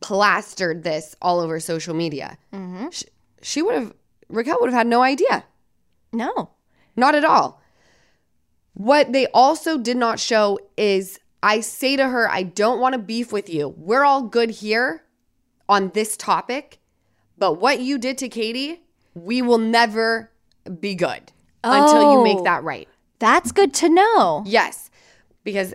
plastered this all over social media. Mm-hmm. She, she would have, Raquel would have had no idea. No. Not at all. What they also did not show is I say to her, I don't want to beef with you. We're all good here on this topic, but what you did to Katie, we will never be good until you Oh. make that right. That's good to know. Yes, because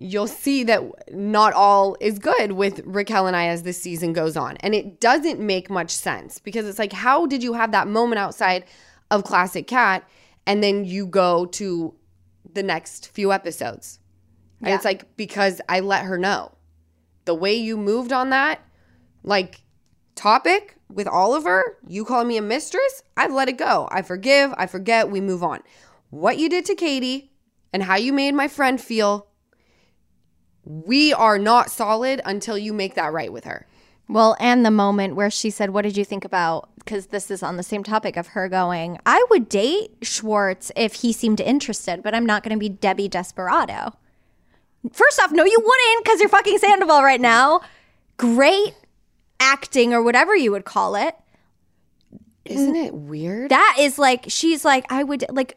you'll see that not all is good with Raquel and I as this season goes on. And it doesn't make much sense because it's like, how did you have that moment outside of Classic Cat and then you go to the next few episodes? And it's like, because I let her know. The way you moved on that, like, topic with Oliver, you call me a mistress, I've let it go. I forgive, I forget, we move on. What you did to Katie and how you made my friend feel, we are not solid until you make that right with her. Well, and the moment where she said, What did you think about? Because this is on the same topic of her going, I would date Schwartz if he seemed interested, but I'm not going to be Debbie Desperado. First off, no, you wouldn't because you're fucking Sandoval right now. Great acting or whatever you would call it. Isn't it weird? That is like, she's like, I would, like,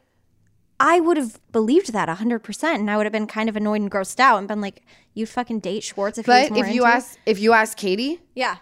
I would have believed that 100%. And I would have been kind of annoyed and grossed out and been like, you'd fucking date Schwartz if but if you ask if you ask Katie, Yeah.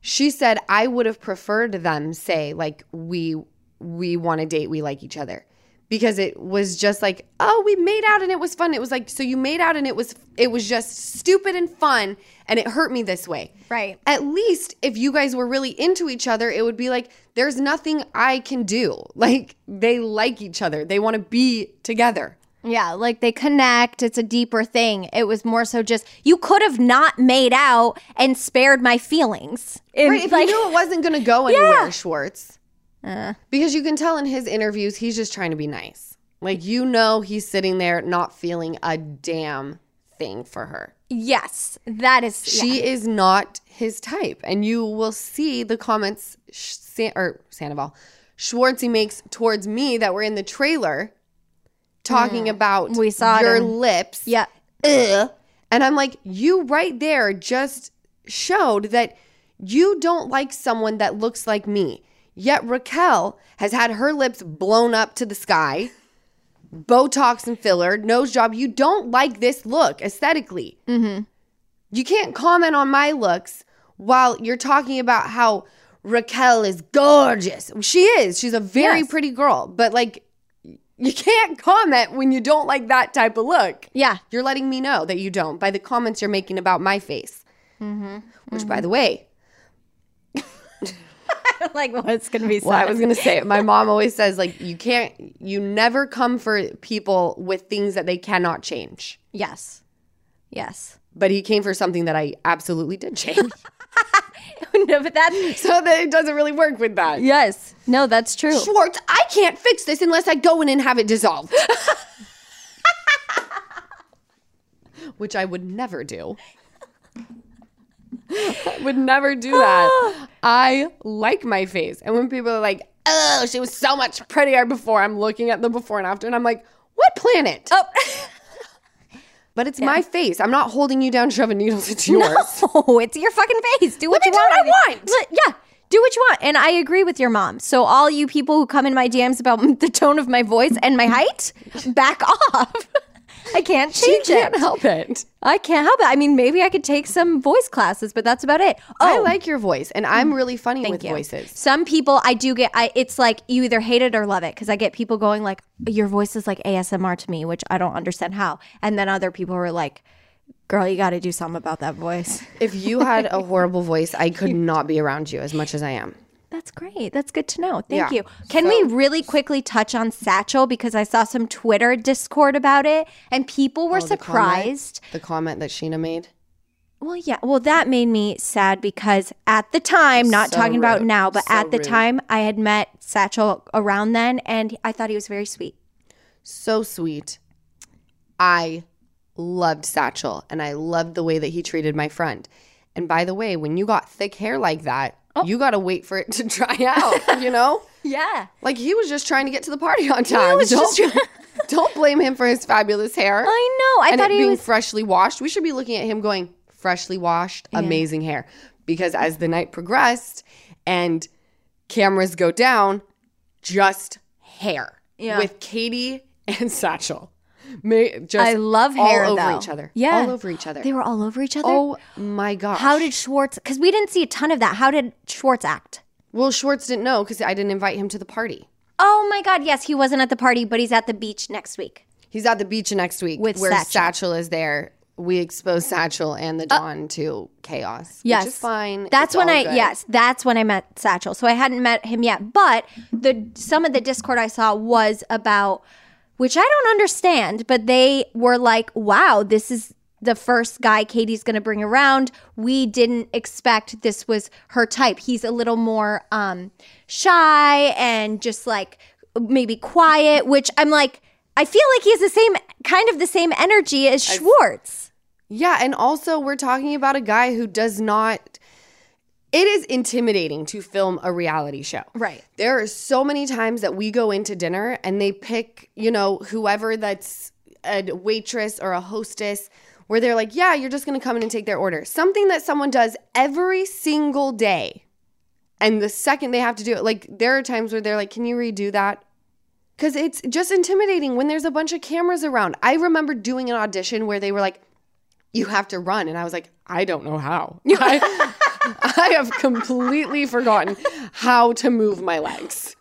she said I would have preferred them say like we we want to date, we like each other. Because it was just like, oh, we made out and it was fun. It was like, so you made out and it was it was just stupid and fun and it hurt me this way. Right. At least if you guys were really into each other, it would be like, there's nothing I can do. [LAUGHS] Like they like each other. They want to be together. Yeah, like they connect. It's a deeper thing. It was more so just you could have not made out and spared my feelings. Right, if like- you knew it wasn't going to go [LAUGHS] anywhere, Yeah. Schwartz. Uh. Because you can tell in his interviews, he's just trying to be nice. Like, you know, he's sitting there not feeling a damn thing for her. yes, that is She is not his type. And you will see the comments Sh- San- or Sandoval, Schwartzy makes towards me that were in the trailer talking about Mm. We saw your in- lips. Yeah. Ugh. And I'm like, you right there just showed that you don't like someone that looks like me. Yet Raquel has had her lips blown up to the sky, Botox and filler, nose job. You don't like this look aesthetically. Mm-hmm. You can't comment on my looks while you're talking about how Raquel is gorgeous. She is. She's a very Yes. pretty girl. But like, you can't comment when you don't like that type of look. Yeah. You're letting me know that you don't by the comments you're making about my face. Mm-hmm. Which, by the way, [LAUGHS] like what's gonna be said. well, I was gonna say, my mom always says like [LAUGHS] you can't, you never come for people with things that they cannot change. yes. Yes. But he came for something that I absolutely did change, [LAUGHS] no, but that's so that it doesn't really work with that. yes. No, that's true. Schwartz, I can't fix this unless I go in and have it dissolved. Which I would never do. I [LAUGHS] would never do that. [GASPS] I like my face. And when people are like, oh, she was so much prettier before, I'm looking at the before and after, and I'm like, what planet? Oh. [LAUGHS] But it's my face. I'm not holding you down, shoving needles into yours. Oh, [LAUGHS] it's your fucking face. Do what Let you me do want. what I want. Li- Yeah. Do what you want. And I agree with your mom. So all you people who come in my DMs about the tone of my voice and my height, back off. I can't change She can't it. help it. I can't help it. I mean, maybe I could take some voice classes, but that's about it. Oh, I like your voice, and I'm really funny with you. voices. Some people I do get I it's like you either hate it or love it because I get people going like your voice is like ASMR to me, which I don't understand how. And then other people are like, Girl, you gotta do something about that voice. If you had a [LAUGHS] horrible voice, I could not be around you as much as I am. That's great. That's good to know. Thank Yeah. you. Can we really quickly touch on Satchel because I saw some Twitter discord about it and people were Oh, the comment? surprised. The comment that Scheana made. Well, yeah. Well, that made me sad because at the time, not So talking about now, but So at the rude. time, I had met Satchel around then and I thought he was very sweet. So sweet. I loved Satchel and I loved the way that he treated my friend. And by the way, when you got thick hair like that, Oh. you got to wait for it to [LAUGHS] dry out, you know? [LAUGHS] Yeah. Like he was just trying to get to the party on time. was don't, just [LAUGHS] don't blame him for his fabulous hair. I know. I and thought it he being was. freshly washed. We should be looking at him going, freshly washed, amazing hair. Because as the night progressed and cameras go down, just hair Yeah. with Katie and Satchel. May, just I love hair all over though. each other. Yeah. all over each other. They were all over each other. oh my gosh! How did Schwartz? Because we didn't see a ton of that. How did Schwartz act? well Schwartz didn't know because I didn't invite him to the party. Oh my God! Yes, he wasn't at the party, but he's at the beach next week. He's at the beach next week With where Satchel. Satchel. is there. We expose Satchel and the uh, Don to chaos. Yes, which is fine. That's It's when I good. yes, that's when I met Satchel. So I hadn't met him yet, but the some of the Discord I saw was about which I don't understand, but they were like, "Wow, this is the first guy Katie's going to bring around. We didn't expect this was her type. He's a little more um shy and just like maybe quiet, which I'm like I feel like he has the same kind of the same energy as Schwartz. Yeah, and also we're talking about a guy who does not it is intimidating to film a reality show. Right. There are so many times that we go into dinner and they pick, you know, whoever that's a waitress or a hostess where they're like, "Yeah, you're just going to come in and take their order." Something that someone does every single day. And the second they have to do it, like there are times where they're like, "Can you redo that?" Cuz it's just intimidating when there's a bunch of cameras around. I remember doing an audition where they were like, you have to run. And I was like, I don't know how. [LAUGHS] I, [LAUGHS] I have completely forgotten how to move my legs.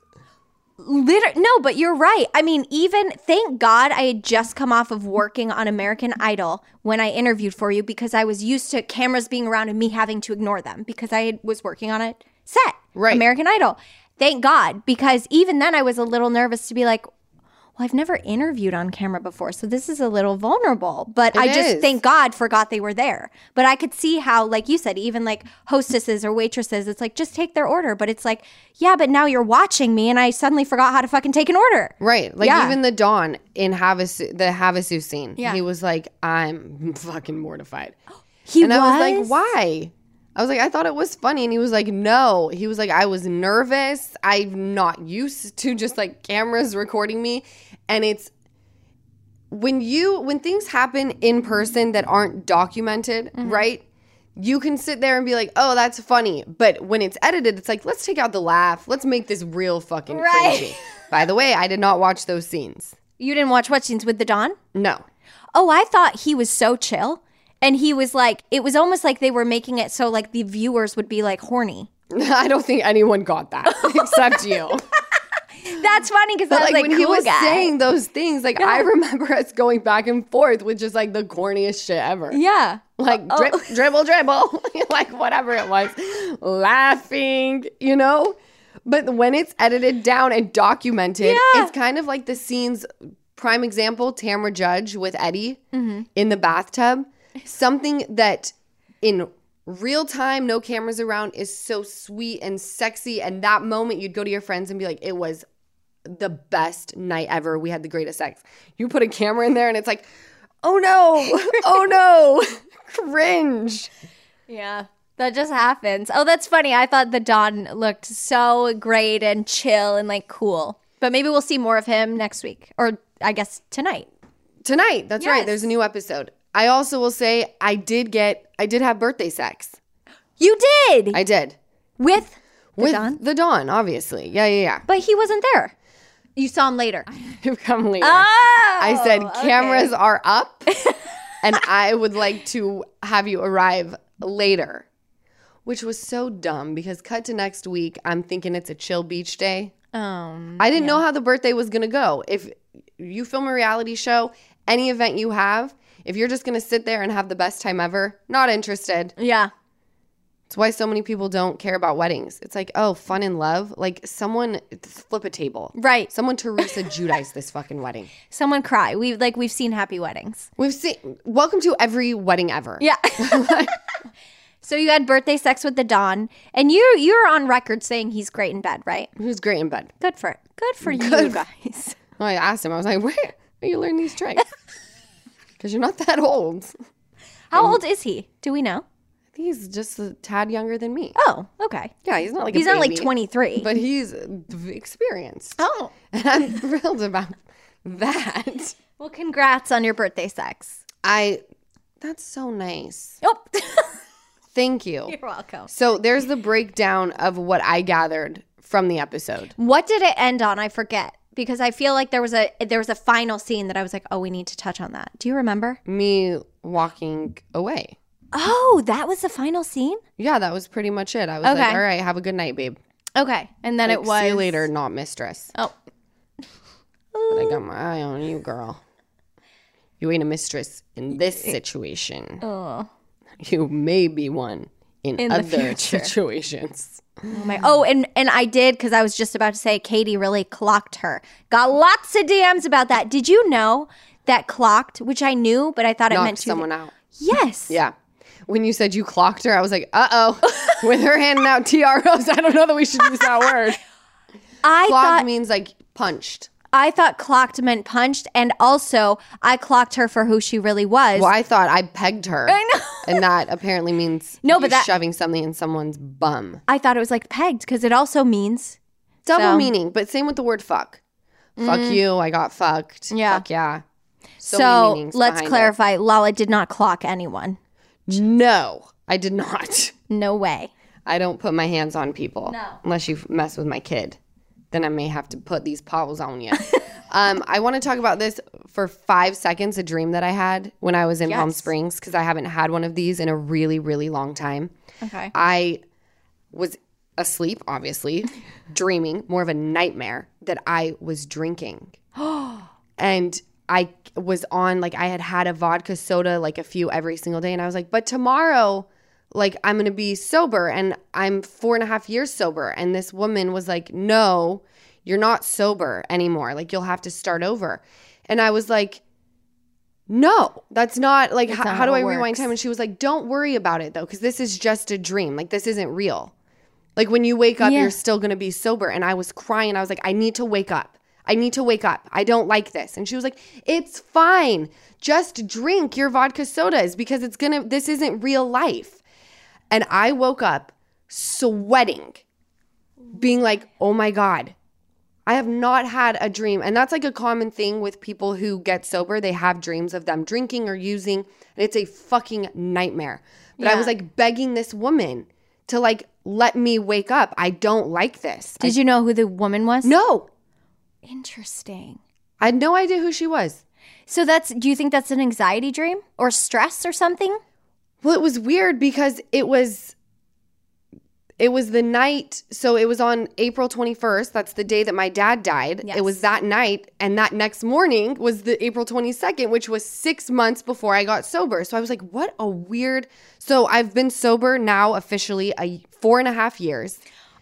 Liter- no, but you're right. I mean, even thank God I had just come off of working on American Idol when I interviewed for you because I was used to cameras being around and me having to ignore them because I was working on a set. Right. American Idol. Thank God because even then I was a little nervous to be like, well, I've never interviewed on camera before, so this is a little vulnerable. But It I just is. thank God forgot they were there. But I could see how, like you said, even like hostesses or waitresses, it's like just take their order. But it's like, yeah, but now you're watching me, and I suddenly forgot how to fucking take an order. Right. Like Yeah. even the Don in Havasu, the Havasu scene. Yeah. He was like, I'm [LAUGHS] fucking mortified. [GASPS] He and was, I was like, why? I was like, I thought it was funny. And he was like, no. He was like, I was nervous. I'm not used to just like cameras recording me. And it's when you, when things happen in person that aren't documented, Mm-hmm. right? You can sit there and be like, oh, that's funny. But when it's edited, it's like, let's take out the laugh. Let's make this real fucking Right. crazy. By the way, I did not watch those scenes. You didn't watch what scenes with the Don? No. Oh, I thought he was so chill. And he was like, it was almost like they were making it so like the viewers would be like horny. [LAUGHS] I don't think anyone got that [LAUGHS] except you. [LAUGHS] That's funny because like, like, when he was guy. saying those things, like I remember us going back and forth with just like the corniest shit ever. yeah. Like Oh. drip, dribble, dribble, [LAUGHS] like whatever it was, laughing, you know. But when it's edited down and documented, Yeah. it's kind of like the scenes. Prime example: Tamra Judge with Eddie Mm-hmm. in the bathtub. Something that in real time, no cameras around, is so sweet and sexy. And that moment, you'd go to your friends and be like, "It was the best night ever. We had the greatest sex." You put a camera in there, and it's like, "Oh no! [LAUGHS] Oh no! Cringe!" Yeah. That just happens. Oh, that's funny. I thought the Don looked so great and chill and like cool. But maybe we'll see more of him next week or I guess tonight. Tonight, that's right. There's a new episode. I also will say I did get I did have birthday sex. You did I did. with the With Don, the Don, obviously. Yeah, yeah, yeah, but he wasn't there. You saw him later. [LAUGHS] yeah. Come later. Oh, I said cameras are up [LAUGHS] and I would like to have you arrive later. Which was so dumb because cut to next week, I'm thinking it's a chill beach day. Um, I didn't know how the birthday was going to go. If you film a reality show, any event you have, if you're just going to sit there and have the best time ever, not interested. yeah. It's why so many people don't care about weddings. It's like, oh, fun and love. Like someone flip a table. Right. Someone Teresa Giudice this fucking wedding. [LAUGHS] Someone cry. We like we've seen happy weddings. We've seen welcome to every wedding ever. Yeah. [LAUGHS] so you had birthday sex with the Don, and you you're on record saying he's great in bed, right? Who's great in bed. Good for it. good for you guys. Well, [LAUGHS] I asked him, I was like, where where you learn these tricks? Because you're not that old. How old is he? Do we know? He's just a tad younger than me. Oh, okay. Yeah, he's not like a He's not like 23. But he's experienced. oh. [LAUGHS] And I'm thrilled about that. Well, congrats on your birthday sex. I that's so nice. Oh. [LAUGHS] Thank you. You're welcome. So there's the breakdown of what I gathered from the episode. What did it end on? I forget because I feel like there was a there was a final scene that I was like, "Oh, we need to touch on that." Do you remember? Me walking away. Oh, that was the final scene? Yeah, that was pretty much it. I was Okay. like, all right, have a good night, babe. Okay. And then it was See you later, not mistress. Oh. But I got my eye on you, girl. You ain't a mistress in this situation. Oh. You may be one in, In the other future. [LAUGHS] situations. Oh, my- oh, and and I did because I was just about to say Katie really clocked her. Got lots of DMs about that. Did you know that clocked, which I knew, but I thought it meant two someone out. Yes. Yeah. When you said you clocked her, I was like, uh oh. [LAUGHS] With her handing out TROs, I don't know that we should use that word. I Clocked thought means like punched. I thought clocked meant punched, and also I clocked her for who she really was. Well, I thought I pegged her. I know. And that apparently means [LAUGHS] No, but that- shoving something in someone's bum. I thought it was like pegged because it also means Double So- Mm. meaning, but same with the word fuck. Fuck you, I got fucked. Yeah. Fuck yeah. so. meanings let's behind it. clarify. Lala did not clock anyone. No, I did not. No way. I don't put my hands on people. No. Unless you mess with my kid. Then I may have to put these paws on you. [LAUGHS] um, I want to talk about this for five seconds, a dream that I had when I was in Palm Springs, because I haven't had one of these in a really, really long time. Okay. I was asleep, obviously, [LAUGHS] dreaming, more of a nightmare that I was drinking. [GASPS] and I was on, like, I had had a vodka soda, like a few every single day. And I was like, but tomorrow, like, I'm going to be sober. And I'm four and a half years sober. And this woman was like, no, You're not sober anymore. Like you'll have to start over. And I was like, no, that's not like, That's h- not how do I it rewind time? And she was like, don't worry about it though, because this is just a dream. Like this isn't real. Like when you wake up, Yeah. you're still gonna be sober. And I was crying. I was like, I need to wake up. I need to wake up. I don't like this. And she was like, It's fine. Just drink your vodka sodas because it's gonna, this isn't real life. And I woke up sweating, being like, Oh my God, I have not had a dream. And that's like a common thing with people who get sober. They have dreams of them drinking or using, and it's a fucking nightmare. But I was like begging this woman to like let me wake up. I don't like this. Did you know who the woman was? No, Interesting. I had no idea who she was. So that's do you think that's an anxiety dream or stress or something? Well, it was weird because it was it was the night so it was on April 21st. That's the day that my dad died. Yes. It was that night and that next morning was the April 22nd, which was 6 months before I got sober. So I was like, what a weird. So I've been sober now officially a four and a half years.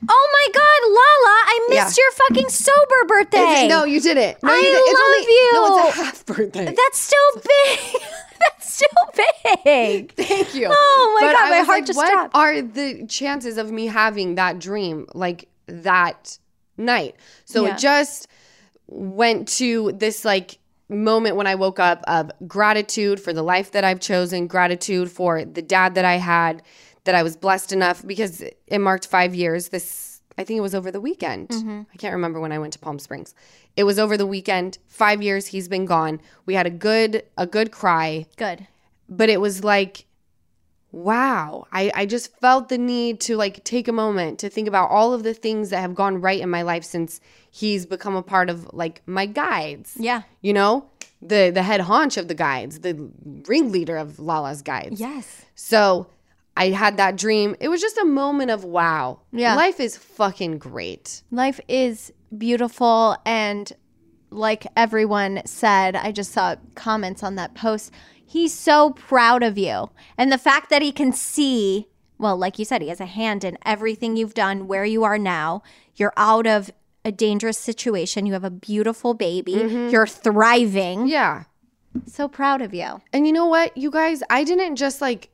Oh my god, Lala, I missed Yeah. your fucking sober birthday. It- no, you did it. No, I you did. It's love only, you. No, it's a half birthday. That's still big. [LAUGHS] That's still big. [LAUGHS] Thank you. Oh my But God, my heart like, just what stopped. are the chances of me having that dream like that night? So Yeah. it just went to this like moment when I woke up of gratitude for the life that I've chosen, gratitude for the dad that I had, that I was blessed enough because it marked five years. This I think it was over the weekend. Mm-hmm. I can't remember when I went to Palm Springs. It was over the weekend. Five years he's been gone. We had a good a good cry Good. but it was like wow I, I just felt the need to like take a moment to think about all of the things that have gone right in my life since he's become a part of like my guides Yeah. you know the the head haunch of the guides the ringleader of lala's guides Yes. so i had that dream it was just a moment of wow Yeah. life is fucking great Life is beautiful and like everyone said, I just saw comments on that post. He's so proud of you. And the fact that he can see, well, like you said, he has a hand in everything you've done, where you are now. You're out of a dangerous situation. You have a beautiful baby. Mm-hmm. You're thriving. yeah So proud of you. And you know what, you guys, I didn't just like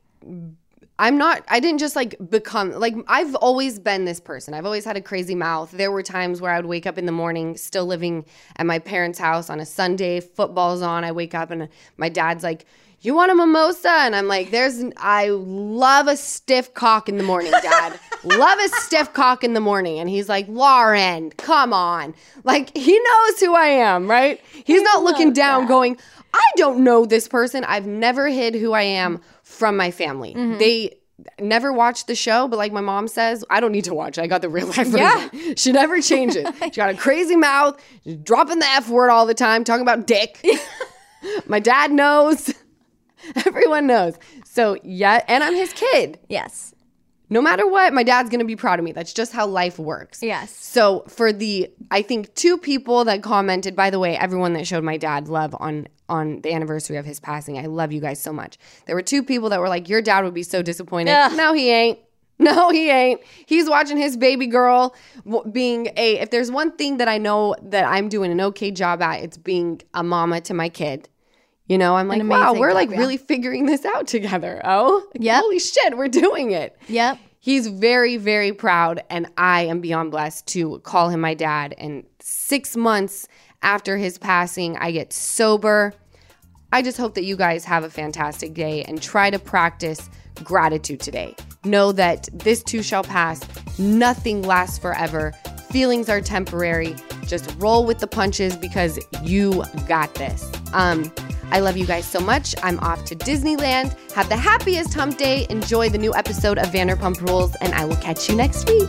I'm not I didn't just like become like I've always been this person. I've always had a crazy mouth. There were times where I would wake up in the morning still living at my parents' house on a Sunday, football's on. I wake up and my dad's like, "You want a mimosa?" And I'm like, "There's I love a stiff cock in the morning, dad. [LAUGHS] love a stiff cock in the morning." And he's like, "Lauren, come on." Like he knows who I am, right? He's not looking down going, I don't know this person. I've never hid who I am from my family. Mm-hmm. They never watched the show, but like my mom says, I don't need to watch. it. I got the real life version. [LAUGHS] She never changes. She got a crazy mouth, dropping the F word all the time, talking about dick. [LAUGHS] my dad knows. [LAUGHS] Everyone knows. So yeah, and I'm his kid. Yes. No matter what, my dad's gonna be proud of me. That's just how life works. Yes. So for the I think two people that commented, by the way, everyone that showed my dad love on on the anniversary of his passing. I love you guys so much. There were two people that were like, Your dad would be so disappointed. Ugh. No, he ain't. [LAUGHS] No, he ain't. He's watching his baby girl being a. If there's one thing that I know that I'm doing an okay job at, it's being a mama to my kid. You know, I'm like, wow, we're job, like yeah. really figuring this out together. Oh, Like, Yep. holy shit, we're doing it. Yep. He's very, very proud, and I am beyond blessed to call him my dad. And six months after his passing, I get sober. I just hope that you guys have a fantastic day and try to practice gratitude today. Know that this too shall pass. Nothing lasts forever. Feelings are temporary. Just roll with the punches because you got this. Um, I love you guys so much. I'm off to Disneyland. Have the happiest hump day. Enjoy the new episode of Vanderpump Rules, and I will catch you next week.